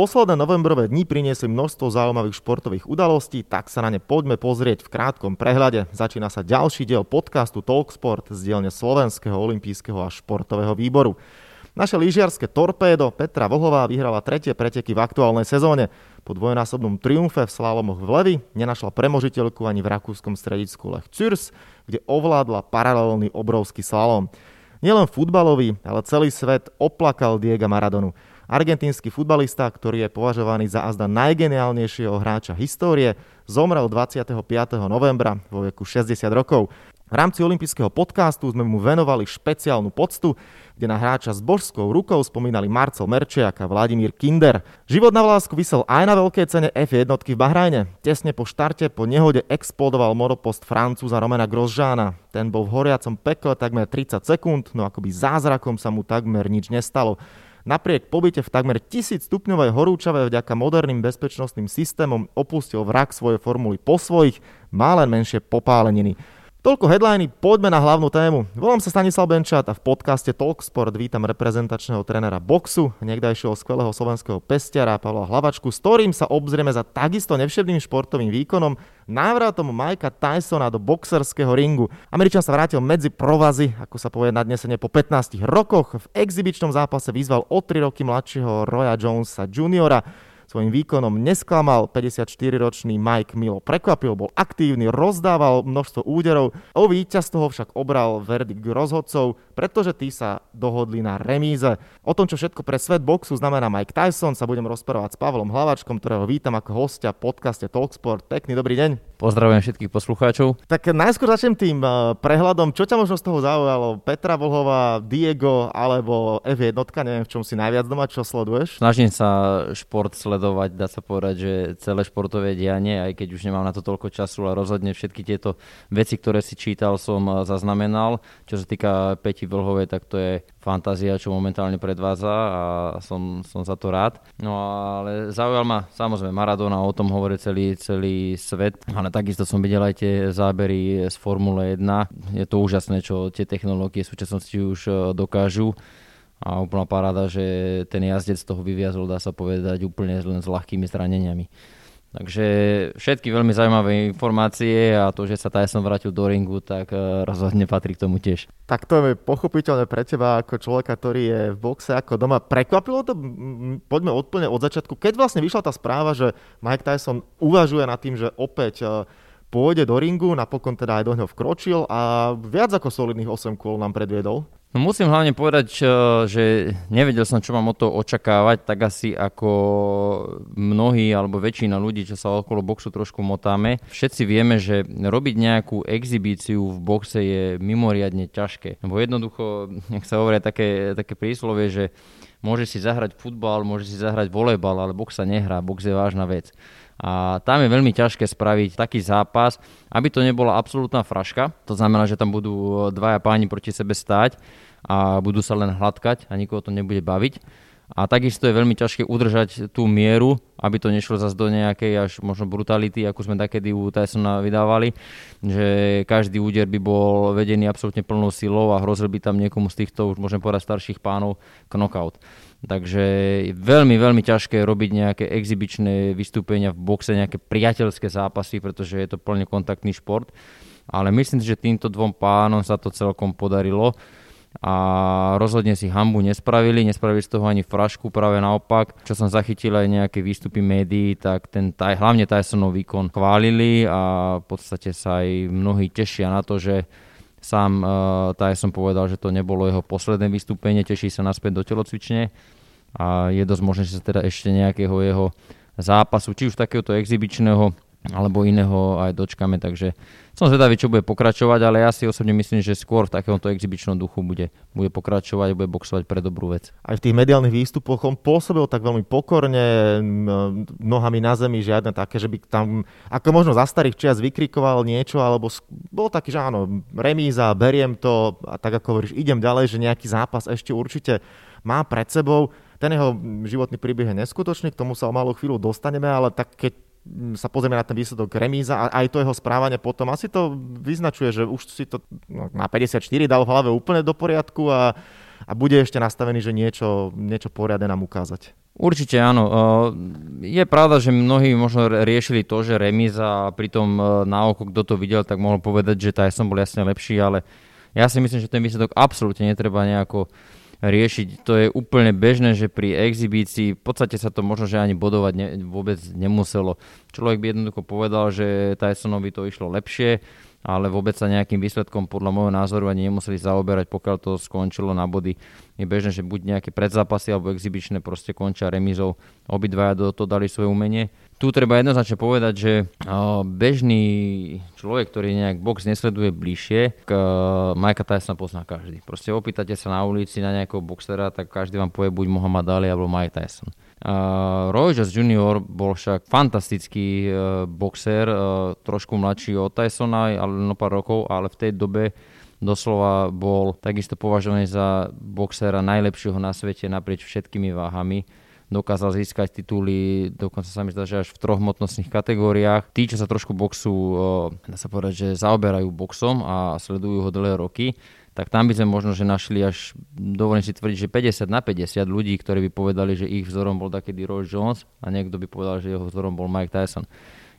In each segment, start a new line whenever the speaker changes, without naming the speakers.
Posledné novembrové dni priniesli množstvo zaujímavých športových udalostí, tak sa na ne poďme pozrieť v krátkom prehľade. Začína sa ďalší diel podcastu Talksport z dielne Slovenského olympijského a športového výboru. Naše lyžiarske torpédo Petra Vohová vyhrala tretie preteky v aktuálnej sezóne. Po dvojnásobnom triumfe v slalomoch v Levi nenašla premožiteľku ani v rakúskom stredisku Lech Zürs, kde ovládla paralelný obrovský slalom. Nielen futbalový, ale celý svet oplakal Diega Maradonu. Argentínsky futbalista, ktorý je považovaný za azda najgeniálnejšieho hráča histórie, zomrel 25. novembra vo veku 60 rokov. V rámci olympijského podcastu sme mu venovali špeciálnu poctu, kde na hráča s božskou rukou spomínali Marcel Merčiak a Vladimír Kinder. Život na vlásku vysel aj na veľkej cene F1 v Bahrajne. Tesne po štarte po nehode explodoval monopost Francúza Romena Grosžána. Ten bol v horiacom pekle takmer 30 sekúnd, no akoby zázrakom sa mu takmer nič nestalo. Napriek pobyte v takmer 1000 stupňovej horúčave vďaka moderným bezpečnostným systémom opustil vrak svoje formuly po svojich, má len menšie popáleniny. Toľko headliny, poďme na hlavnú tému. Volám sa Stanislav Benčat a v podcaste Talksport vítam reprezentačného trénera boxu, niekdajšieho skvelého slovenského pestiara Pavla Hlavačku, s ktorým sa obzrieme za takisto nevšedným športovým výkonom, návratom Majka Tysona do boxerského ringu. Američan sa vrátil medzi provazy, ako sa povie na dnesenie po 15 rokoch. V exibičnom zápase vyzval o 3 roky mladšieho Roya Jonesa juniora. Svojím výkonom nesklamal, 54-ročný Mike Milo prekvapil, bol aktívny, rozdával množstvo úderov. O víťazstvo však obral verdikt rozhodcov, pretože tí sa dohodli na remíze. O tom, čo všetko pre svet boxu znamená Mike Tyson, sa budem rozprávať s Pavlom Hlavačkom, ktorého vítam ako hostia v podcaste Talksport. Pekný dobrý deň.
Pozdravujem všetkých poslucháčov.
Tak najskôr začnem tým eh, prehľadom. Čo ťa možno z toho zaujalo? Petra Volhová, Diego alebo F1, neviem v čom si najviac doma, čo sleduješ?
Snažím sa šport sledovať sledovať, dá sa povedať, že celé športové dianie, aj keď už nemám na to toľko času, ale rozhodne všetky tieto veci, ktoré si čítal, som eh, zaznamenal. Čo sa týka Peti Vlhovej, tak to je fantázia, čo momentálne predvádza a som, som za to rád. No ale zaujal ma samozrejme Maradona, o tom hovorí celý, celý svet, ale takisto som videl aj tie zábery z Formule 1. Je to úžasné, čo tie technológie v súčasnosti už eh, dokážu a úplná paráda, že ten jazdec z toho vyviazol, dá sa povedať, úplne len s ľahkými zraneniami. Takže všetky veľmi zaujímavé informácie a to, že sa Tyson vrátil do ringu, tak eh, rozhodne patrí k tomu tiež.
Tak to je pochopiteľné pre teba ako človeka, ktorý je v boxe ako doma. Prekvapilo to, poďme úplne od začiatku, keď vlastne vyšla tá správa, že Mike Tyson uvažuje nad tým, že opäť eh, pôjde do ringu, napokon teda aj do ňoho vkročil a viac ako solidných 8 kôl nám predviedol.
No musím hlavne povedať, že nevedel som, čo mám o to očakávať, tak asi ako mnohí alebo väčšina ľudí, čo sa okolo boxu trošku motáme. Všetci vieme, že robiť nejakú exibíciu v boxe je mimoriadne ťažké. Lebo jednoducho, nech sa hovorí také, také príslovie, že môže si zahrať futbal, môže si zahrať volejbal, ale box sa nehrá, box je vážna vec. A tam je veľmi ťažké spraviť taký zápas, aby to nebola absolútna fraška. To znamená, že tam budú dvaja páni proti sebe stáť a budú sa len hladkať a nikoho to nebude baviť. A takisto je veľmi ťažké udržať tú mieru, aby to nešlo zase do nejakej až možno brutality, ako sme takedy u Tysona vydávali, že každý úder by bol vedený absolútne plnou silou a hrozil by tam niekomu z týchto, už môžem povedať, starších pánov knockout. Takže je veľmi, veľmi ťažké robiť nejaké exibičné vystúpenia v boxe, nejaké priateľské zápasy, pretože je to plne kontaktný šport. Ale myslím si, že týmto dvom pánom sa to celkom podarilo a rozhodne si hambu nespravili, nespravili z toho ani frašku, práve naopak. Čo som zachytil aj nejaké výstupy médií, tak ten taj, hlavne Tysonov výkon chválili a v podstate sa aj mnohí tešia na to, že Sám uh, Tyson povedal, že to nebolo jeho posledné vystúpenie, teší sa naspäť do telocvične. A je dosť možné, že sa teda ešte nejakého jeho zápasu, či už takéhoto exibičného alebo iného aj dočkame, takže som zvedavý, čo bude pokračovať, ale ja si osobne myslím, že skôr v takémto exibičnom duchu bude, bude pokračovať, bude boxovať pre dobrú vec.
Aj v tých mediálnych výstupoch on pôsobil tak veľmi pokorne, nohami na zemi, žiadne také, že by tam, ako možno za starých čias vykrikoval niečo, alebo bol taký, že áno, remíza, beriem to a tak ako hovoríš, idem ďalej, že nejaký zápas ešte určite má pred sebou. Ten jeho životný príbeh je neskutočný, k tomu sa o malú chvíľu dostaneme, ale tak keď sa pozrieme na ten výsledok remíza a aj to jeho správanie potom asi to vyznačuje, že už si to no, na 54 dal v hlave úplne do poriadku a a bude ešte nastavený, že niečo, niečo poriadne nám ukázať.
Určite áno. Je pravda, že mnohí možno riešili to, že remíza a pritom na oko, kto to videl, tak mohol povedať, že Tyson bol jasne lepší, ale ja si myslím, že ten výsledok absolútne netreba nejako riešiť. To je úplne bežné, že pri exibícii v podstate sa to možno, že ani bodovať ne, vôbec nemuselo. Človek by jednoducho povedal, že Tysonovi to išlo lepšie, ale vôbec sa nejakým výsledkom podľa môjho názoru ani nemuseli zaoberať, pokiaľ to skončilo na body. Je bežné, že buď nejaké predzápasy alebo exibičné proste končia remizou. Obidvaja do toho dali svoje umenie. Tu treba jednoznačne povedať, že bežný človek, ktorý nejak box nesleduje bližšie, k Majka Tysona pozná každý. Proste opýtate sa na ulici na nejakého boxera, tak každý vám povie buď Muhammad Ali alebo Mike Tyson. Uh, Roy Jr. bol však fantastický uh, boxer, uh, trošku mladší od Tysona, ale no pár rokov, ale v tej dobe doslova bol takisto považovaný za boxera najlepšieho na svete naprieč všetkými váhami dokázal získať tituly, dokonca sa mi zdá, že až v troch hmotnostných kategóriách. Tí, čo sa trošku boxu, dá sa povedať, že zaoberajú boxom a sledujú ho dlhé roky, tak tam by sme možno, že našli až, dovolím si tvrdiť, že 50 na 50 ľudí, ktorí by povedali, že ich vzorom bol takedy Roy Jones a niekto by povedal, že jeho vzorom bol Mike Tyson.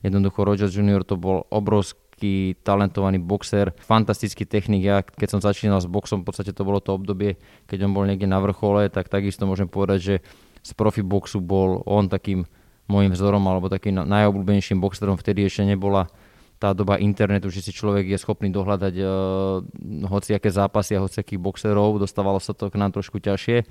Jednoducho Rogers Jr. to bol obrovský talentovaný boxer, fantastický technik. Ja keď som začínal s boxom, v podstate to bolo to obdobie, keď on bol niekde na vrchole, tak takisto môžem povedať, že z profi boxu bol on takým môjim vzorom alebo takým najobľúbenejším boxerom. Vtedy ešte nebola tá doba internetu, že si človek je schopný dohľadať uh, hociaké zápasy a hociakých boxerov, dostávalo sa to k nám trošku ťažšie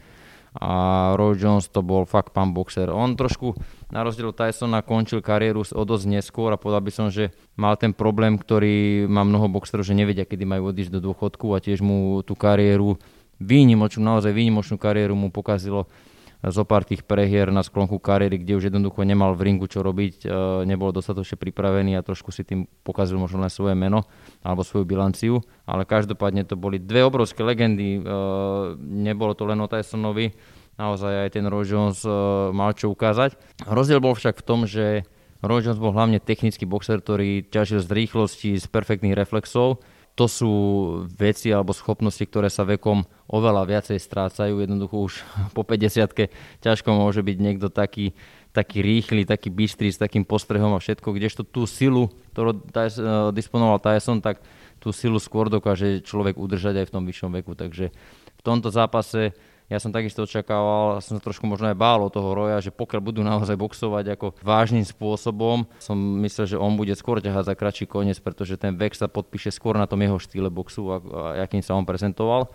a Roy Jones to bol fakt pán boxer. On trošku, na rozdiel od Tysona, končil kariéru o dosť neskôr a povedal by som, že mal ten problém, ktorý má mnoho boxerov, že nevedia, kedy majú odísť do dôchodku a tiež mu tú kariéru, výnimočnú, naozaj výnimočnú kariéru mu pokazilo zo pár tých prehier na sklonku kariéry, kde už jednoducho nemal v ringu čo robiť, e, nebol dostatočne pripravený a trošku si tým pokazil možno len svoje meno alebo svoju bilanciu, ale každopádne to boli dve obrovské legendy, e, nebolo to len o Tysonovi, naozaj aj ten Roy Jones e, mal čo ukázať. Rozdiel bol však v tom, že Roy Jones bol hlavne technický boxer, ktorý ťažil z rýchlosti, z perfektných reflexov, to sú veci alebo schopnosti, ktoré sa vekom oveľa viacej strácajú. Jednoducho už po 50 ťažko môže byť niekto taký, taký rýchly, taký bystrý s takým postrehom a všetko, kdežto tú silu, ktorú eh, disponoval Tyson, tak tú silu skôr dokáže človek udržať aj v tom vyššom veku. Takže v tomto zápase ja som takisto očakával, som sa trošku možno aj bál od toho Roja, že pokiaľ budú naozaj boxovať ako vážnym spôsobom, som myslel, že on bude skôr ťahať za kratší koniec, pretože ten vek sa podpíše skôr na tom jeho štýle boxu, a, a akým sa on prezentoval.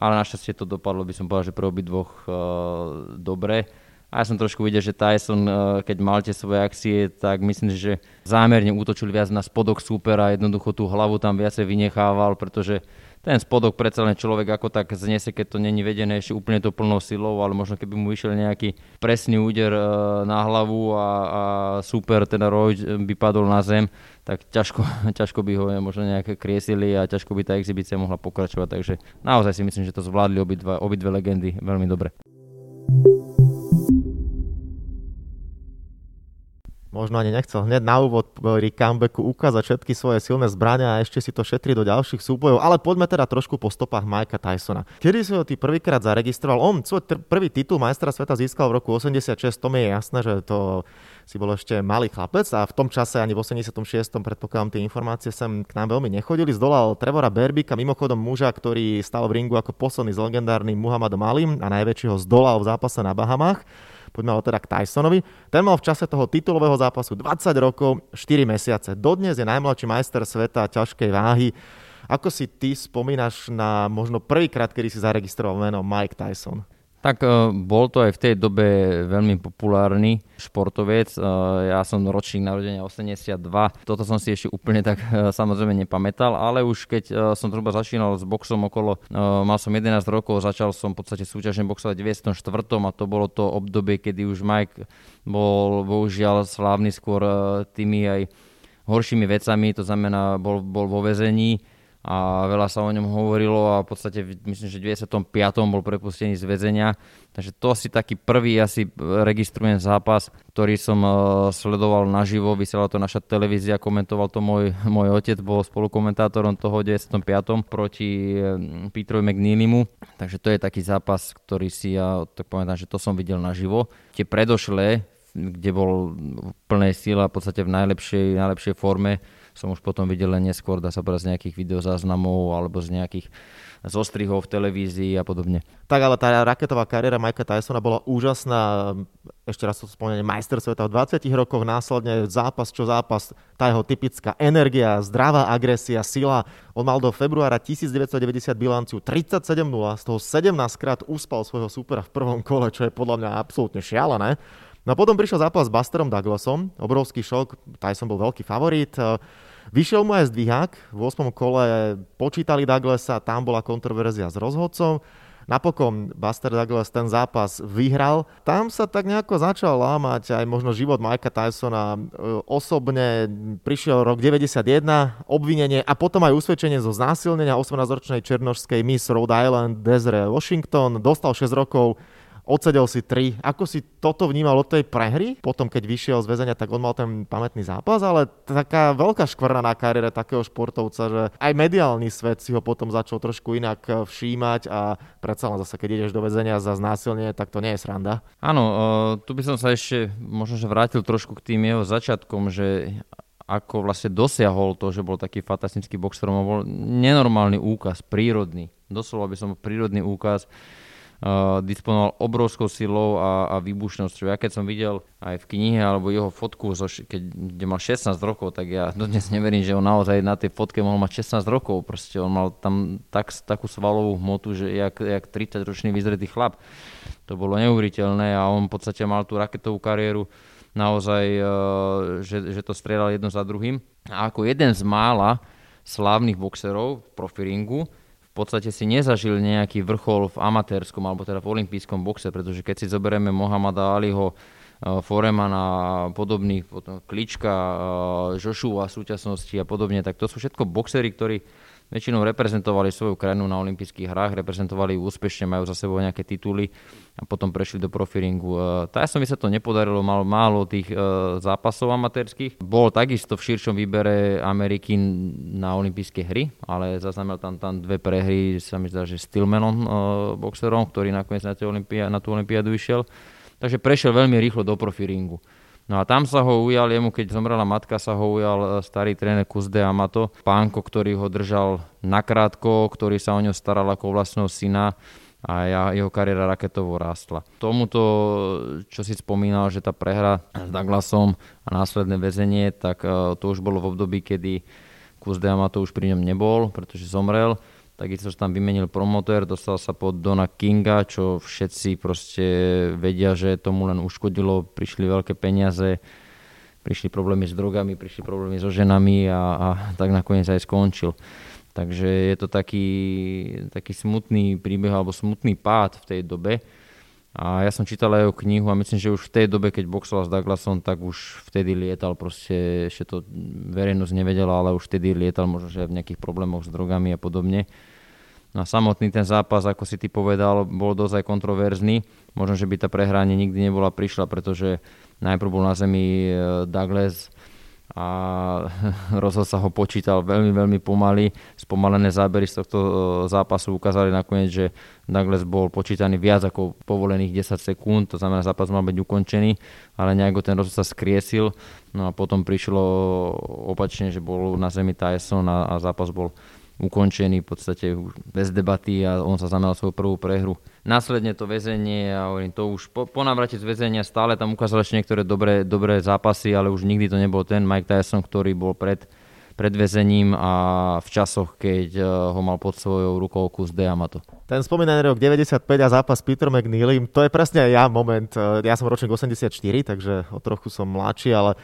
Ale našťastie to dopadlo, by som povedal, že pre obi dvoch uh, dobre. A ja som trošku videl, že Tyson, uh, keď mal tie svoje akcie, tak myslím, že zámerne útočil viac na spodok supera, jednoducho tú hlavu tam viacej vynechával, pretože ten spodok predsa len človek ako tak znese, keď to není vedené ešte úplne to plnou silou, ale možno keby mu išiel nejaký presný úder e, na hlavu a, a super, teda Roy by padol na zem, tak ťažko, ťažko by ho možno nejaké kriesili a ťažko by tá exhibícia mohla pokračovať. Takže naozaj si myslím, že to zvládli obidve, obidve legendy veľmi dobre.
Možno ani nechcel hneď na úvod pri comebacku ukázať všetky svoje silné zbrania a ešte si to šetri do ďalších súbojov, ale poďme teda trošku po stopách Mikea Tysona. Kedy si ho ty prvýkrát zaregistroval? On svoj tr- prvý titul majstra sveta získal v roku 86, to mi je jasné, že to si bol ešte malý chlapec a v tom čase ani v 86. predpokladám tie informácie sem k nám veľmi nechodili. Zdolal Trevora Berbika, mimochodom muža, ktorý stal v ringu ako posledný s legendárnym Muhammadom Alim a najväčšieho zdolal v zápase na Bahamách. Poďme ale teda k Tysonovi. Ten mal v čase toho titulového zápasu 20 rokov, 4 mesiace. Dodnes je najmladší majster sveta ťažkej váhy. Ako si ty spomínaš na možno prvýkrát, kedy si zaregistroval meno Mike Tyson?
Tak e, bol to aj v tej dobe veľmi populárny športovec. E, ja som ročník narodenia 82. Toto som si ešte úplne tak e, samozrejme nepamätal, ale už keď som zhruba začínal s boxom okolo, mal som 11 rokov, začal som v podstate súťažne boxovať v 94. a to bolo to obdobie, kedy už Mike bol bohužiaľ slávny skôr tými aj horšími vecami, to znamená bol, bol vo väzení a veľa sa o ňom hovorilo a v podstate myslím, že v 95. bol prepustený z väzenia. Takže to asi taký prvý asi registrujem zápas, ktorý som uh, sledoval naživo, vysielala to naša televízia, komentoval to môj, môj otec, bol spolukomentátorom toho v 95. proti um, Petrovi McNeilimu. Takže to je taký zápas, ktorý si ja tak pamätám, že to som videl naživo. Tie predošlé, kde bol v plnej síle a v podstate v najlepšej, najlepšej forme, som už potom videl len neskôr, dá sa povedať z nejakých videozáznamov alebo z nejakých zostrihov v televízii a podobne.
Tak ale tá raketová kariéra Mikea Tysona bola úžasná. Ešte raz to spomínam, majster sveta v 20 rokoch, následne zápas čo zápas, tá jeho typická energia, zdravá agresia, sila. On mal do februára 1990 bilanciu 37-0, z toho 17 krát uspal svojho supera v prvom kole, čo je podľa mňa absolútne šialené. No a potom prišiel zápas s Busterom Douglasom, obrovský šok, Tyson bol veľký favorit. Vyšiel mu aj zdvihák, v 8. kole počítali Douglasa, tam bola kontroverzia s rozhodcom. Napokon Buster Douglas ten zápas vyhral. Tam sa tak nejako začal lámať aj možno život Mikea Tysona. E, osobne prišiel rok 91, obvinenie a potom aj usvedčenie zo znásilnenia 18-ročnej černožskej Miss Rhode Island Desiree Washington. Dostal 6 rokov odsedel si 3. Ako si toto vnímal od tej prehry? Potom, keď vyšiel z väzenia, tak on mal ten pamätný zápas, ale taká veľká škvrna na kariére takého športovca, že aj mediálny svet si ho potom začal trošku inak eh, všímať a predsa len zase, keď ideš do väzenia za znásilnenie, tak to nie je sranda.
Áno, uh, tu by som sa ešte možno že vrátil trošku k tým jeho začiatkom, že ako vlastne dosiahol to, že bol taký fantastický boxer, bol nenormálny úkaz, prírodný. Doslova by som prírodný úkaz uh, disponoval obrovskou silou a, a výbušnosťou. Ja keď som videl aj v knihe alebo jeho fotku, zo, keď, kde mal 16 rokov, tak ja dnes neverím, že on naozaj na tej fotke mohol mať 16 rokov. Proste on mal tam tak, takú svalovú hmotu, že jak, jak 30-ročný vyzretý chlap. To bolo neuveriteľné a on v podstate mal tú raketovú kariéru naozaj, uh, že, že to strieľal jedno za druhým. A ako jeden z mála slávnych boxerov v profiringu, v podstate si nezažil nejaký vrchol v amatérskom alebo teda v olympijskom boxe, pretože keď si zoberieme Mohamada Aliho, eh, Foremana a podobných, potom Klička, eh, Joshua súčasnosti a podobne, tak to sú všetko boxery, ktorí väčšinou reprezentovali svoju krajinu na olympijských hrách, reprezentovali ju úspešne, majú za sebou nejaké tituly a potom prešli do profiringu. Tysonovi sa to nepodarilo, mal málo tých e, zápasov amatérských. Bol takisto v širšom výbere Ameriky na olympijské hry, ale zaznamenal tam, tam dve prehry, sa mi zdá, že Stillmanom, e, boxerom, ktorý nakoniec na, na tú olympiádu išiel. Takže prešiel veľmi rýchlo do profiringu. No a tam sa ho ujal, jemu keď zomrela matka, sa ho ujal e, starý tréner Kuzde Amato, pánko, ktorý ho držal nakrátko, ktorý sa o ňo staral ako vlastného syna a jeho kariéra raketovo rástla. Tomuto, čo si spomínal, že tá prehra s Douglasom a následné väzenie, tak e, to už bolo v období, kedy Kuzde Amato už pri ňom nebol, pretože zomrel Takisto sa tam vymenil promotér, dostal sa pod Dona Kinga, čo všetci proste vedia, že tomu len uškodilo, prišli veľké peniaze, prišli problémy s drogami, prišli problémy so ženami a, a tak nakoniec aj skončil. Takže je to taký, taký smutný príbeh alebo smutný pád v tej dobe. A ja som čítal aj jeho knihu a myslím, že už v tej dobe, keď boxoval s Douglasom, tak už vtedy lietal proste, ešte to verejnosť nevedela, ale už vtedy lietal možno, že v nejakých problémoch s drogami a podobne. No a samotný ten zápas, ako si ty povedal, bol dosť aj kontroverzný. Možno, že by tá prehranie nikdy nebola prišla, pretože najprv bol na zemi e, Douglas a rozhod sa ho počítal veľmi, veľmi pomaly. Spomalené zábery z tohto e, zápasu ukázali nakoniec, že Douglas bol počítaný viac ako povolených 10 sekúnd, to znamená, zápas mal byť ukončený, ale nejako ten rozhod sa skriesil. No a potom prišlo opačne, že bol na zemi Tyson a, a zápas bol ukončený v podstate bez debaty a on sa zameral svoju prvú prehru. Následne to väzenie a hovorím, to už po, po návrate z väzenia stále tam ukázal ešte niektoré dobré, dobré zápasy, ale už nikdy to nebol ten Mike Tyson, ktorý bol pred, pred väzením a v časoch, keď eh, ho mal pod svojou rukou kus Deamato.
Ten spomínaný rok 95 a zápas Peter McNeilym, to je presne aj ja moment. Eh, ja som ročník 84, takže o trochu som mladší, ale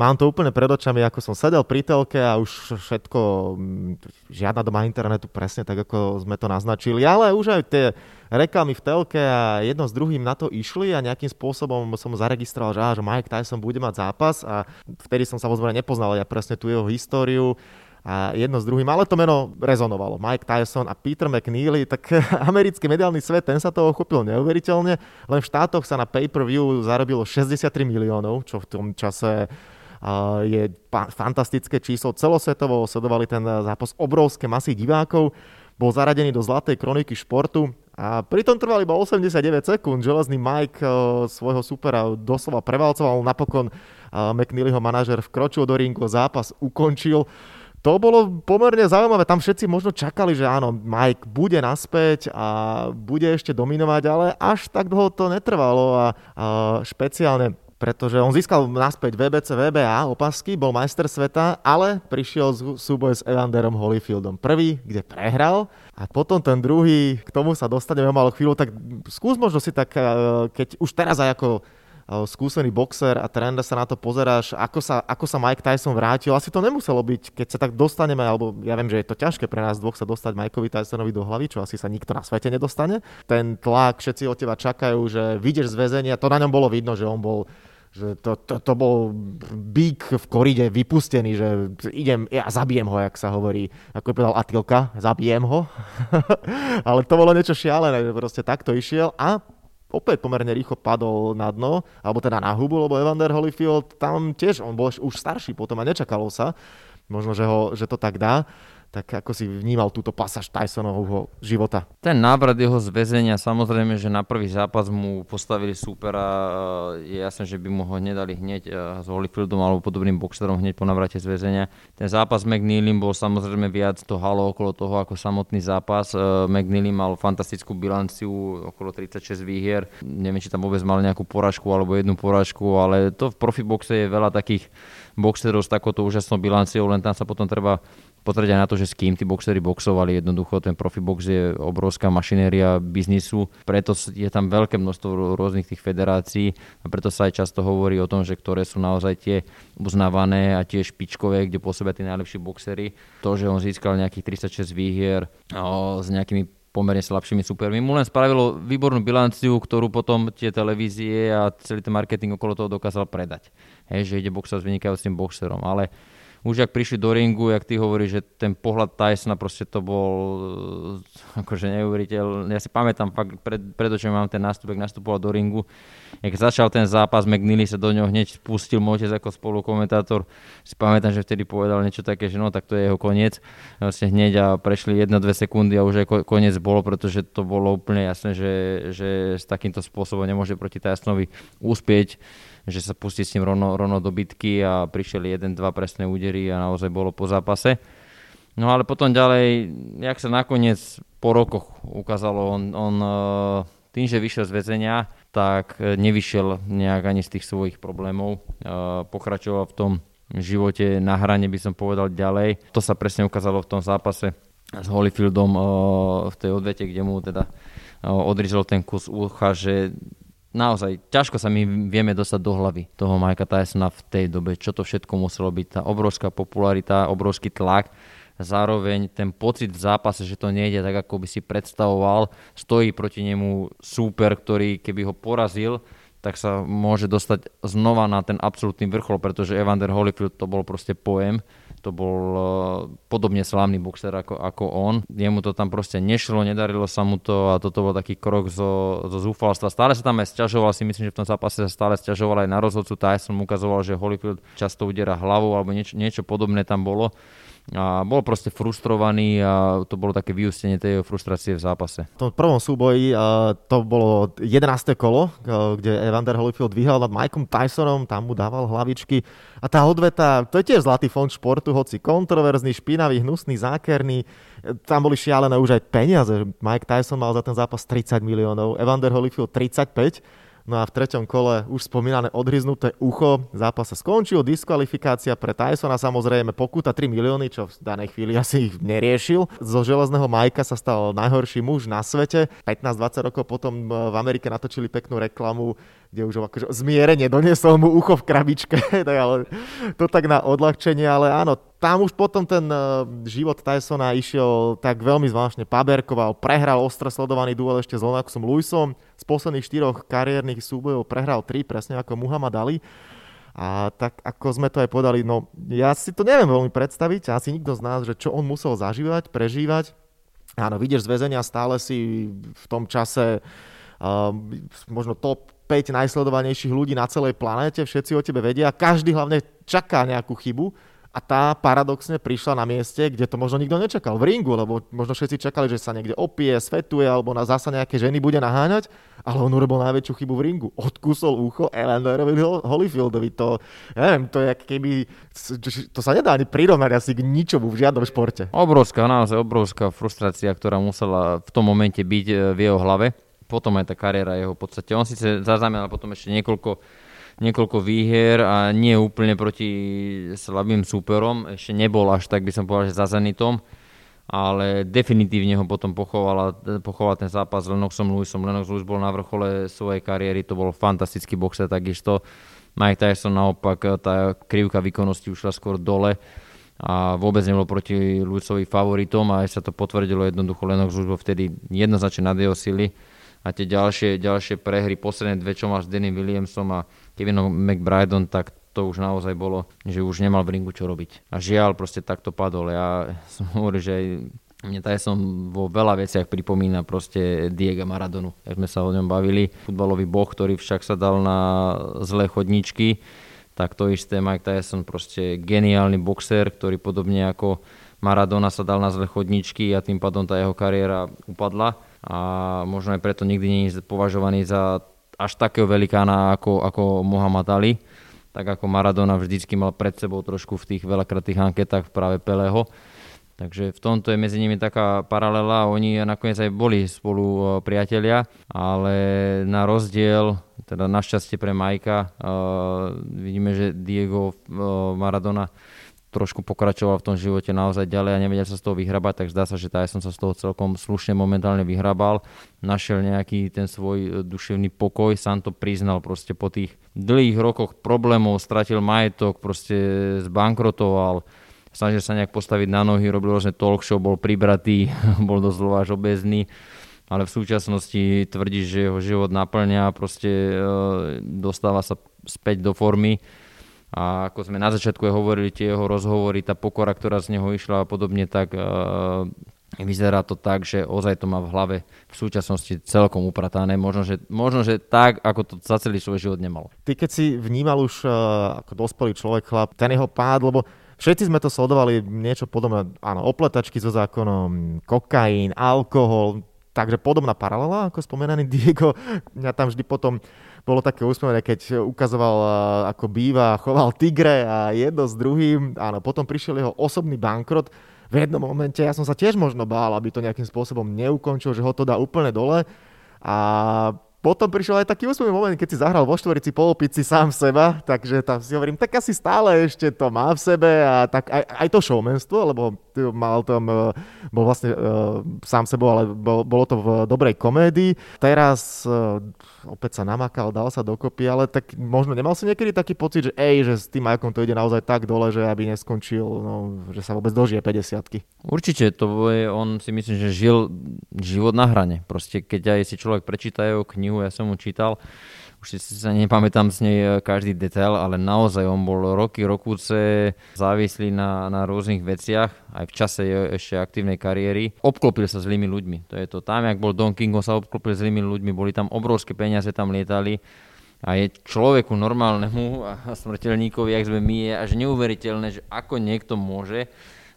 Mám to úplne pred očami, ako som sedel pri telke a už všetko, mm, žiadna doma internetu presne tak, ako sme to naznačili, ale už aj tie reklamy v telke a jedno s druhým na to išli a nejakým spôsobom som zaregistroval, že, že Mike Tyson bude mať zápas a vtedy som samozrejme nepoznal ja presne tú jeho históriu a jedno s druhým, ale to meno rezonovalo. Mike Tyson a Peter McNeely, tak americký mediálny svet, ten sa toho chopil neuveriteľne, len v štátoch sa na pay-per-view zarobilo 63 miliónov, čo v tom čase je fantastické číslo. Celosvetovo sledovali ten zápas obrovské masy divákov, bol zaradený do zlatej kroniky športu a pritom trval iba 89 sekúnd. Železný Mike svojho supera doslova prevalcoval, napokon McNeelyho manažer vkročil do ringu, zápas ukončil. To bolo pomerne zaujímavé, tam všetci možno čakali, že áno, Mike bude naspäť a bude ešte dominovať, ale až tak dlho to netrvalo a, a špeciálne pretože on získal naspäť VBC, VBA opasky, bol majster sveta, ale prišiel z súboj s Evanderom Holyfieldom. Prvý, kde prehral a potom ten druhý, k tomu sa dostaneme o malú chvíľu, tak skús možno si tak, keď už teraz aj ako skúsený boxer a trenda sa na to pozeráš, ako sa, ako sa Mike Tyson vrátil. Asi to nemuselo byť, keď sa tak dostaneme, alebo ja viem, že je to ťažké pre nás dvoch sa dostať Mikeovi Tysonovi do hlavy, čo asi sa nikto na svete nedostane. Ten tlak, všetci od teba čakajú, že vyjdeš z väzenia, to na ňom bolo vidno, že on bol že to, to, to bol bík v koride vypustený, že idem, ja zabijem ho, jak sa hovorí, ako povedal Atilka, zabijem ho. Ale to bolo niečo šialené, že proste takto išiel a opäť pomerne rýchlo padol na dno, alebo teda na hubu, lebo Evander Holyfield tam tiež, on bol už starší potom a nečakalo sa, možno, že, ho, že to tak dá tak ako si vnímal túto pasáž Tysonovho života?
Ten návrat jeho z väzenia, samozrejme, že na prvý zápas mu postavili supera, je jasné, že by mu ho nedali hneď eh, s Holyfieldom alebo podobným boxerom hneď po navrate z väzenia. Ten zápas McNeilym bol samozrejme viac to halo okolo toho ako samotný zápas. Eh, McNeely mal fantastickú bilanciu, okolo 36 výhier. Neviem, či tam vôbec mal nejakú poražku alebo jednu poražku, ale to v profiboxe je veľa takých boxerov s takouto úžasnou bilanciou, len tam sa potom treba aj na to, že s kým tí boxery boxovali. Jednoducho ten profibox je obrovská mašinéria biznisu, preto je tam veľké množstvo rôznych tých federácií a preto sa aj často hovorí o tom, že ktoré sú naozaj tie uznávané a tie špičkové, kde pôsobia tí najlepší boxery. To, že on získal nejakých 36 výhier o, s nejakými pomerne slabšími supermi. Mu len spravilo výbornú bilanciu, ktorú potom tie televízie a celý ten marketing okolo toho dokázal predať. Hej, že ide boxovať s vynikajúcim boxerom. Ale už ak prišli do ringu, jak ty hovoríš, že ten pohľad Tysona proste to bol eh, akože neuveriteľ. Ja si pamätám fakt pred, pred očami mám ten nástup, ak nastupoval do ringu. Jak začal ten zápas, McNeely sa do ňoho hneď spustil, môj otec ako spolukomentátor. Si pamätám, že vtedy povedal niečo také, že no tak to je jeho koniec. Vlastne hneď a prešli 1-2 sekundy a už aj koniec bolo, pretože to bolo úplne jasné, že, že s takýmto spôsobom nemôže proti Tysonovi úspieť že sa pustí s ním rovno, rovno do bitky a prišiel jeden, dva presné údery a naozaj bolo po zápase. No ale potom ďalej, jak sa nakoniec po rokoch ukázalo, on, on e, tým, že vyšiel z väzenia, tak e, nevyšiel nejak ani z tých svojich problémov. E, pokračoval v tom živote na hrane, by som povedal ďalej. To sa presne ukázalo v tom zápase s Holyfieldom v tej odvete, kde mu teda odrizol ten kus ucha, že naozaj ťažko sa my vieme dostať do hlavy toho Majka Tysona v tej dobe, čo to všetko muselo byť, tá obrovská popularita, obrovský tlak, zároveň ten pocit v zápase, že to nejde tak, ako by si predstavoval, stojí proti nemu súper, ktorý keby ho porazil, tak sa môže dostať znova na ten absolútny vrchol, pretože Evander Holyfield to bol proste pojem to bol uh, podobne slávny boxer ako, ako on. Jemu to tam proste nešlo, nedarilo sa mu to a toto bol taký krok zo, zo zúfalstva. Stále sa tam aj sťažoval, si myslím, že v tom zápase sa stále sťažoval aj na rozhodcu. Tyson ukazoval, že Holyfield často udiera hlavou alebo niečo, niečo podobné tam bolo a bol proste frustrovaný a to bolo také vyústenie tej frustrácie v zápase.
V tom prvom súboji to bolo 11. kolo, kde Evander Holyfield vyhral nad Mikeom Tysonom, tam mu dával hlavičky a tá odveta, to je tiež zlatý fond športu, hoci kontroverzný, špinavý, hnusný, zákerný, tam boli šialené už aj peniaze. Mike Tyson mal za ten zápas 30 miliónov, Evander Holyfield 35 No a v treťom kole už spomínané odhryznuté ucho. Zápas sa skončil, diskvalifikácia pre Tysona, samozrejme pokuta 3 milióny, čo v danej chvíli asi ich neriešil. Zo železného Majka sa stal najhorší muž na svete. 15-20 rokov potom v Amerike natočili peknú reklamu kde už akože zmierenie doniesol mu ucho v krabičke, tak ale to tak na odľahčenie, ale áno, tam už potom ten uh, život Tysona išiel tak veľmi zvláštne, paberkoval, prehral ostro sledovaný duel ešte s Lonaxom Lewisom, z posledných štyroch kariérnych súbojov prehral tri, presne ako Muhammad Ali. A tak ako sme to aj podali, no ja si to neviem veľmi predstaviť, asi nikto z nás, že čo on musel zažívať, prežívať. Áno, vidieš z väzenia stále si v tom čase uh, možno top 5 najsledovanejších ľudí na celej planéte, všetci o tebe vedia, každý hlavne čaká nejakú chybu a tá paradoxne prišla na mieste, kde to možno nikto nečakal, v ringu, lebo možno všetci čakali, že sa niekde opie, svetuje alebo na zasa nejaké ženy bude naháňať, ale on urobil najväčšiu chybu v ringu. Odkusol ucho Eleanorovi Holyfieldovi. To, ja neviem, to je keby, to sa nedá ani prirovnať asi k ničomu v žiadnom športe.
Obrovská, naozaj obrovská frustrácia, ktorá musela v tom momente byť e, v jeho hlave. Potom aj tá kariéra jeho v podstate. On síce zaznamenal potom ešte niekoľko niekoľko výhier a nie úplne proti slabým súperom. Ešte nebol až tak, by som povedal, že za Zenitom, ale definitívne ho potom pochovala, pochoval ten zápas s Lennoxom Lewisom. Lennox Lewis bol na vrchole svojej kariéry, to bol fantastický boxer takisto. Mike Tyson naopak, tá krivka výkonnosti ušla skôr dole a vôbec nebol proti Lewisovi favoritom a aj sa to potvrdilo jednoducho, Lennox už bol vtedy jednoznačne nad jeho sily a tie ďalšie, ďalšie prehry, posledné dve, čo má s Danny Williamsom a Kevinom McBrideom, tak to už naozaj bolo, že už nemal v ringu čo robiť. A žiaľ, proste takto padol. Ja som hovoril, že mne som vo veľa veciach pripomína proste Diego Maradonu. Jak sme sa o ňom bavili, futbalový boh, ktorý však sa dal na zlé chodničky, tak to isté Mike Tyson, proste geniálny boxer, ktorý podobne ako Maradona sa dal na zlé chodničky a tým pádom tá jeho kariéra upadla a možno aj preto nikdy nie je považovaný za až takého velikána ako, ako Muhammad Ali. Tak ako Maradona vždycky mal pred sebou trošku v tých veľakrát tých anketách práve Peleho. Takže v tomto je medzi nimi taká paralela. Oni nakoniec aj boli spolu e, priatelia, ale na rozdiel, teda našťastie pre Majka, uh, vidíme, že Diego uh, Maradona trošku pokračoval v tom živote naozaj ďalej a nevedel sa z toho vyhrabať, tak zdá sa, že som sa z toho celkom slušne momentálne vyhrabal. Našiel nejaký ten svoj e, duševný pokoj, sám to priznal proste po tých dlhých rokoch problémov, stratil majetok, proste zbankrotoval, snažil sa nejak postaviť na nohy, robil rôzne talk show, bol pribratý, bol doslova až obezný ale v súčasnosti tvrdí, že jeho život naplňa, proste e, dostáva sa späť do formy a ako sme na začiatku hovorili, tie jeho rozhovory, tá pokora, ktorá z neho išla a podobne, tak uh, vyzerá to tak, že ozaj to má v hlave v súčasnosti celkom upratané. Možno, že, možno, že tak, ako to za celý svoj život nemalo.
Ty keď si vnímal už uh, ako dospelý človek, chlap, ten jeho pád, lebo všetci sme to sledovali, niečo podobné, áno, opletačky so zákonom, kokain, alkohol, takže podobná paralela, ako spomenaný Diego. Mňa tam vždy potom bolo také úsmevné, keď ukazoval, ako býva, choval tigre a jedno s druhým. Áno, potom prišiel jeho osobný bankrot. V jednom momente ja som sa tiež možno bál, aby to nejakým spôsobom neukončil, že ho to dá úplne dole. A potom prišiel aj taký úsmevný moment, keď si zahral vo štvorici polopici sám seba, takže tam si hovorím, tak asi stále ešte to má v sebe a tak aj, aj to showmanstvo, lebo mal tam, e, bol vlastne uh, sám sebou, ale bol, bolo to v dobrej komédii. Teraz uh, opäť sa namakal, dal sa dokopy, ale tak možno nemal si niekedy taký pocit, že ej, že s tým Majkom to ide naozaj tak dole, že aby neskončil, no, že sa vôbec dožije 50
Určite, to je, on si myslím, že žil život na hrane. Proste keď aj si človek prečíta jeho knihu, ja som mu čítal, už si sa nepamätám z nej e, každý detail, ale naozaj on bol roky, rokúce závislý na, na rôznych veciach, aj v čase ešte aktívnej kariéry. Obklopil sa zlými ľuďmi, to je to. Tam, jak bol Don King, on sa obklopil zlými ľuďmi, boli tam obrovské peniaze, tam lietali a je človeku normálnemu a smrteľníkovi, jak sme my, je až neuveriteľné, že ako niekto môže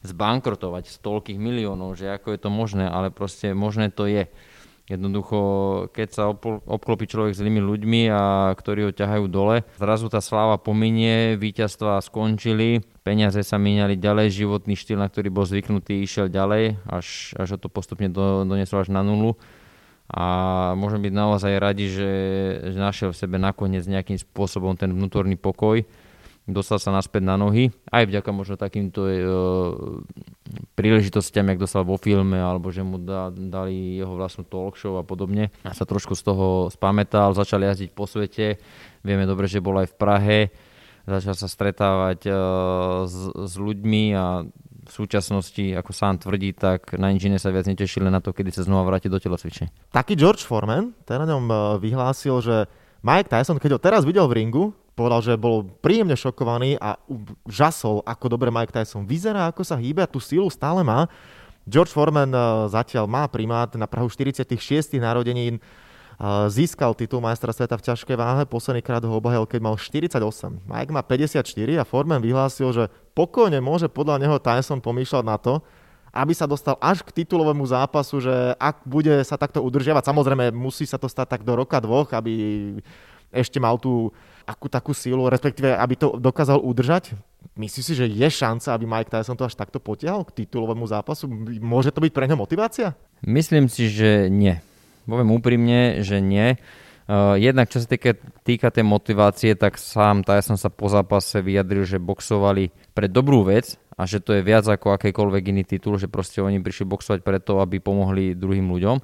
zbankrotovať z toľkých miliónov, že ako je to možné, ale proste možné to je. Jednoducho, keď sa obklopí človek zlými ľuďmi, a ktorí ho ťahajú dole, zrazu tá sláva pominie, víťazstva skončili, peniaze sa míňali ďalej, životný štýl, na ktorý bol zvyknutý, išiel ďalej, až, až ho to postupne do, doneslo až na nulu. A môžem byť naozaj radi, že, že našiel v sebe nakoniec nejakým spôsobom ten vnútorný pokoj, dostal sa naspäť na nohy, aj vďaka možno takýmto e, príležitostiam, jak dostal vo filme, alebo že mu da, dali jeho vlastnú talk show a podobne. A sa trošku z toho spametal, začal jazdiť po svete, vieme dobre, že bol aj v Prahe, začal sa stretávať e, s, s ľuďmi a v súčasnosti, ako sám tvrdí, tak na iné sa viac neteší len na to, kedy sa znova vráti do telocvične.
Taký George Foreman, ten na ňom e, vyhlásil, že Mike Tyson, keď ho teraz videl v ringu, povedal, že bol príjemne šokovaný a žasol, ako dobre Mike Tyson vyzerá, ako sa hýbe a tú sílu stále má. George Foreman zatiaľ má primát na Prahu 46. narodenín získal titul majstra sveta v ťažkej váhe, posledný krát ho obhajil, keď mal 48. Mike má 54 a Foreman vyhlásil, že pokojne môže podľa neho Tyson pomýšľať na to, aby sa dostal až k titulovému zápasu, že ak bude sa takto udržiavať, samozrejme musí sa to stať tak do roka dvoch, aby ešte mal tú akú takú sílu, respektíve aby to dokázal udržať. Myslíš si, že je šanca, aby Mike Tyson to až takto potiahol k titulovému zápasu? Môže to byť pre ňo motivácia?
Myslím si, že nie poviem úprimne, že nie. Uh, jednak čo sa týka, týka tej motivácie, tak sám Tyson sa po zápase vyjadril, že boxovali pre dobrú vec a že to je viac ako akýkoľvek iný titul, že proste oni prišli boxovať preto, aby pomohli druhým ľuďom.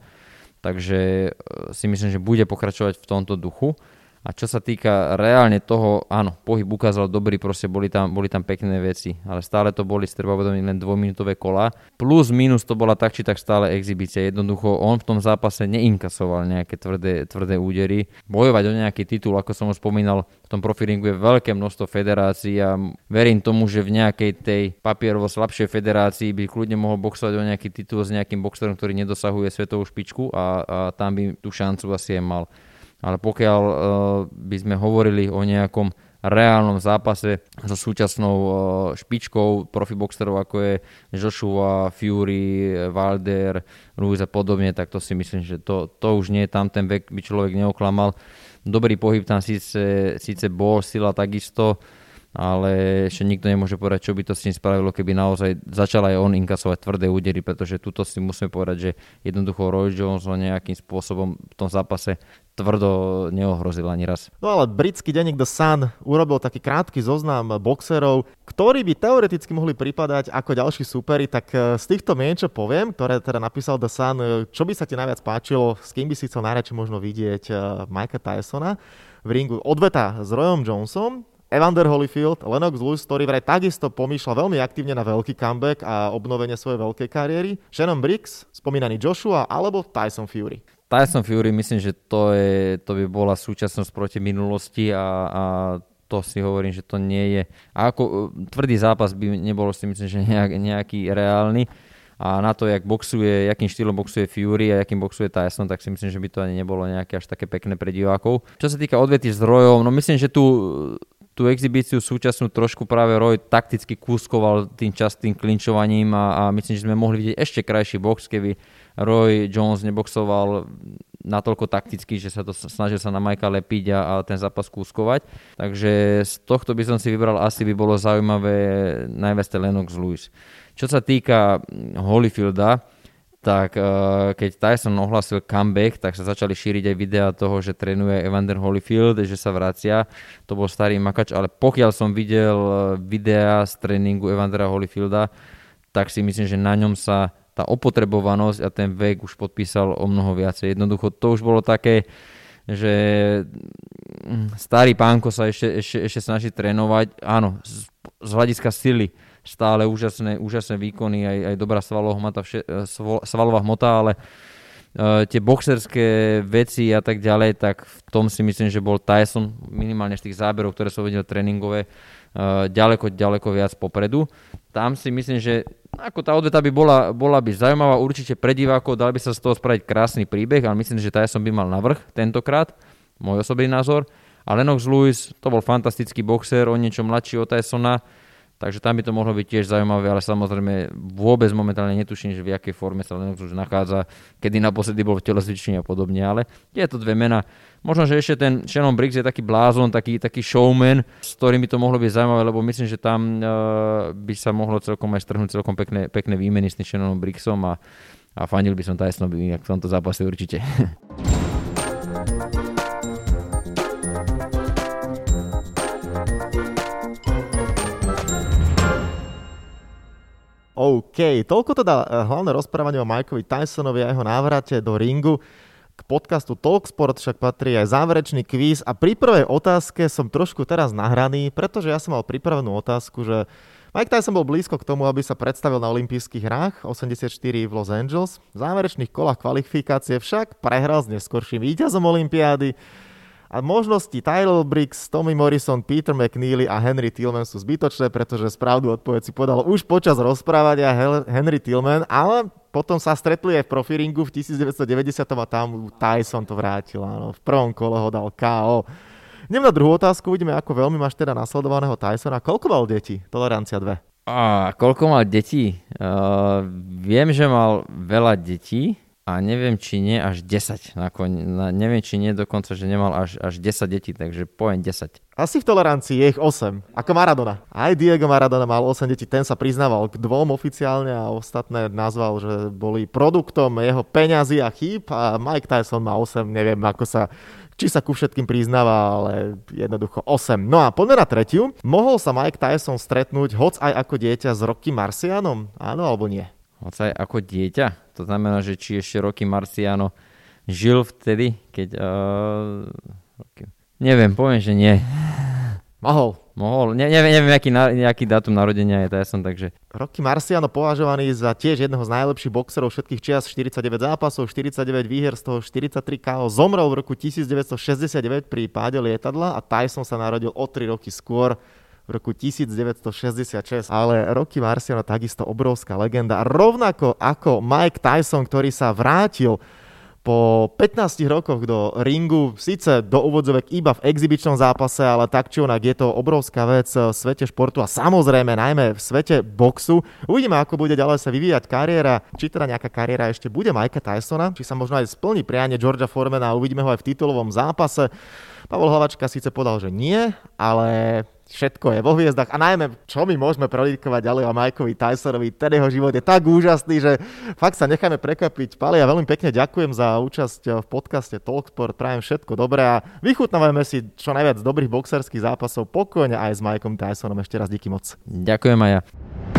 Takže uh, si myslím, že bude pokračovať v tomto duchu. A čo sa týka reálne toho, áno, pohyb ukázal dobrý, proste boli tam, boli tam pekné veci, ale stále to boli, treba uvedomiť, len dvojminútové kola. Plus, minus to bola tak či tak stále exhibícia. Jednoducho, on v tom zápase neinkasoval nejaké tvrdé, tvrdé údery. Bojovať o nejaký titul, ako som už spomínal, v tom profilingu je veľké množstvo federácií a verím tomu, že v nejakej tej papierovo slabšej federácii by kľudne mohol boxovať o nejaký titul s nejakým boxerom, ktorý nedosahuje svetovú špičku a, a tam by tú šancu asi aj mal ale pokiaľ uh, by sme hovorili o nejakom reálnom zápase so súčasnou uh, špičkou profiboxerov ako je Joshua, Fury, Wilder, Ruiz a podobne, tak to si myslím, že to, to už nie je tam ten vek, by človek neoklamal. Dobrý pohyb tam síce, síce bol, sila takisto, ale ešte nikto nemôže povedať, čo by to s tým spravilo, keby naozaj začal aj on inkasovať tvrdé údery, pretože tuto si musíme povedať, že jednoducho Roy Jones ho nejakým spôsobom v tom zápase tvrdo neohrozil ani raz.
No ale britský denník The Sun urobil taký krátky zoznam boxerov, ktorí by teoreticky mohli pripadať ako ďalší súperi, tak e, z týchto mien, čo poviem, ktoré teda napísal The Sun, e, čo by sa ti najviac páčilo, s kým by si chcel najradšej možno vidieť e, Mikea Tysona v ringu odveta s Royom Johnson, Evander Holyfield, Lennox Lewis, ktorý vraj takisto pomýšľa veľmi aktívne na veľký comeback a obnovenie svojej veľkej kariéry, Shannon Briggs, spomínaný Joshua alebo Tyson Fury.
Tyson Fury, myslím, že to, je, to by bola súčasnosť proti minulosti a, a to si hovorím, že to nie je. A ako e, tvrdý zápas by nebolo si myslím, že nejak, nejaký reálny. A na to, jak boxuje, jakým štýlom boxuje Fury a jakým boxuje Tyson, tak si myslím, že by to ani nebolo nejaké až také pekné pre divákov. Čo sa týka odvety zdrojov, no myslím, že tu tú exibíciu súčasnú trošku práve Roy takticky kúskoval tým častým klinčovaním a, a myslím, že sme mohli vidieť ešte krajší box, keby Roy Jones neboxoval natoľko takticky, že sa to snažil sa na Majka lepiť a, a ten zápas kúskovať. Takže z tohto by som si vybral, asi by bolo zaujímavé najviac Lennox Lewis. Čo sa týka Holyfielda, tak uh, keď Tyson ohlasil comeback, tak sa začali šíriť aj videá toho, že trénuje Evander Holyfield, že sa vracia. To bol starý makač, ale pokiaľ som videl eh, videá z tréningu Evandera Holyfielda, tak si myslím, že na ňom sa tá opotrebovanosť a ten vek už podpísal o mnoho viacej. Jednoducho to už bolo také, že hm, starý pánko sa ešte, ešte, ešte snaží trénovať. Áno, z, z hľadiska sily stále úžasné, úžasné výkony, aj, aj dobrá svalová hmota, vše, eh, svalová hmota, ale uh, tie boxerské veci a tak ďalej, tak v tom si myslím, že bol Tyson minimálne z tých záberov, ktoré som videl tréningové, uh, ďaleko, ďaleko viac popredu. Tam si myslím, že ako tá odveta by bola, bola by zaujímavá určite pre divákov, dal by sa z toho spraviť krásny príbeh, ale myslím, že Tyson by mal navrh tentokrát, môj osobný názor. A Lennox Lewis, to bol fantastický boxer, o niečo mladší od Tysona, Takže tam by to mohlo byť tiež zaujímavé, ale samozrejme vôbec momentálne netuším, že v akej forme sa Lennox už nachádza, kedy naposledy bol v telesvični a podobne, ale je to dve mena. Možno, že ešte ten Shannon Briggs je taký blázon, taký, taký showman, s ktorým by to mohlo byť zaujímavé, lebo myslím, že tam uh, by sa mohlo celkom aj strhnúť celkom pekné, pekné výmeny s Shannonom Briggsom a, a fanil by som Tysonovi v tomto zápase určite.
OK, toľko teda eh, hlavné rozprávanie o Mikeovi Tysonovi a jeho návrate do ringu. K podcastu Talksport však patrí aj záverečný kvíz a pri prvej otázke som trošku teraz nahraný, pretože ja som mal pripravenú otázku, že Mike Tyson bol blízko k tomu, aby sa predstavil na olympijských hrách 84 v Los Angeles. V záverečných kolách kvalifikácie však prehral s neskorším víťazom olympiády A možnosti Tyler Briggs, Tommy Morrison, Peter McNeely a Henry Tillman sú zbytočné, pretože správnu odpoveď si podal už počas rozprávania Henry Tillman, ale potom sa stretli aj v profiringu v 1990 a tam Tyson to vrátil, áno. V prvom kole ho dal KO. Idem na druhú otázku, uvidíme, ako veľmi máš teda nasledovaného Tysona. Koľko mal deti? Tolerancia 2.
A koľko mal detí? Uh, viem, že mal veľa detí a neviem, či nie až 10 nakoniec. Neviem, či nie dokonca, že nemal až, až 10 detí, takže poviem 10.
Asi v tolerancii je ich 8, ako Maradona. Aj Diego Maradona mal 8 detí, ten sa priznával k dvom oficiálne a ostatné nazval, že boli produktom jeho peňazí a chýb a Mike Tyson má 8, neviem ako sa či sa ku všetkým priznáva, ale jednoducho 8. No a poďme na tretiu. Mohol sa Mike Tyson stretnúť hoc aj ako dieťa s Rocky Marcianom? Áno alebo nie?
Hoc aj ako dieťa? To znamená, že či ešte roky Marciano žil vtedy, keď... Uh, neviem, poviem, že nie.
Mohol.
Mohol. Ne, neviem, neviem aký, na, aký dátum narodenia je Tyson, takže...
Rocky Marciano považovaný za tiež jedného z najlepších boxerov všetkých čias, 49 zápasov, 49 výher, z toho 43 KO. Zomrel v roku 1969 pri páde lietadla a Tyson sa narodil o 3 roky skôr v roku 1966. Ale Rocky Marciano takisto obrovská legenda. Rovnako ako Mike Tyson, ktorý sa vrátil po 15 rokoch do ringu, síce do úvodzovek iba v exibičnom zápase, ale tak či onak je to obrovská vec v svete športu a samozrejme najmä v svete boxu. Uvidíme, ako bude ďalej sa vyvíjať kariéra, či teda nejaká kariéra ešte bude Mikea Tysona, či sa možno aj splní prianie Georgia Formana a uvidíme ho aj v titulovom zápase. Pavol Hlavačka síce povedal, že nie, ale všetko je vo hviezdach a najmä, čo my môžeme predikovať ďalej o Mikeovi Tysonovi, ten jeho život je tak úžasný, že fakt sa necháme prekvapiť. Pali, ja veľmi pekne ďakujem za účasť v podcaste Talksport, prajem všetko dobré a vychutnávame si čo najviac dobrých boxerských zápasov pokojne aj s Mikeom Tysonom. Ešte raz díky moc.
Ďakujem aj ja.